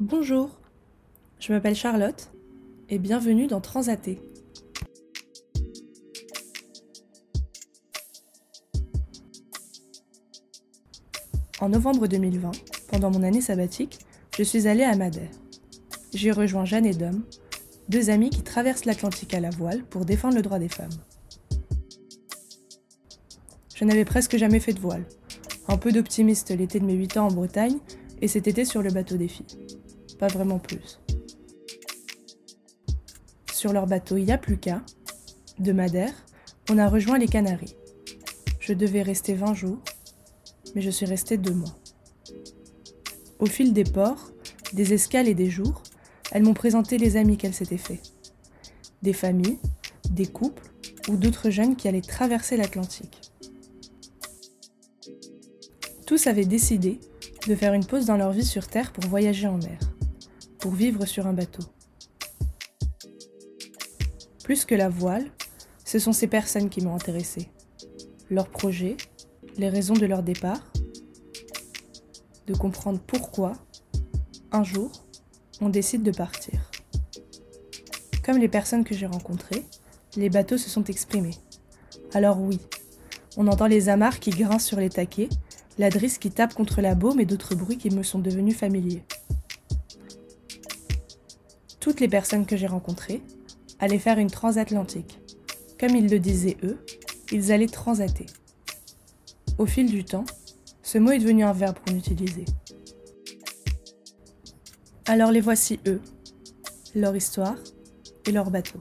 Bonjour, je m'appelle Charlotte et bienvenue dans Transaté. En novembre 2020, pendant mon année sabbatique, je suis allée à Madère. J'y rejoins Jeanne et Dom, deux amis qui traversent l'Atlantique à la voile pour défendre le droit des femmes. Je n'avais presque jamais fait de voile. Un peu d'optimiste l'été de mes 8 ans en Bretagne et cet été sur le bateau des filles. Pas vraiment plus. Sur leur bateau Yapluka, de Madère, on a rejoint les Canaries. Je devais rester 20 jours, mais je suis restée deux mois. Au fil des ports, des escales et des jours, elles m'ont présenté les amis qu'elles s'étaient fait. Des familles, des couples ou d'autres jeunes qui allaient traverser l'Atlantique. Tous avaient décidé de faire une pause dans leur vie sur Terre pour voyager en mer, pour vivre sur un bateau. Plus que la voile, ce sont ces personnes qui m'ont intéressée. Leurs projets, les raisons de leur départ, de comprendre pourquoi, un jour, on décide de partir. Comme les personnes que j'ai rencontrées, les bateaux se sont exprimés. Alors oui, on entend les amarres qui grincent sur les taquets, la drisse qui tape contre la baume et d'autres bruits qui me sont devenus familiers. Toutes les personnes que j'ai rencontrées allaient faire une transatlantique. Comme ils le disaient eux, ils allaient transater. Au fil du temps, ce mot est devenu un verbe qu'on utilisait. Alors les voici eux, leur histoire et leur bateau.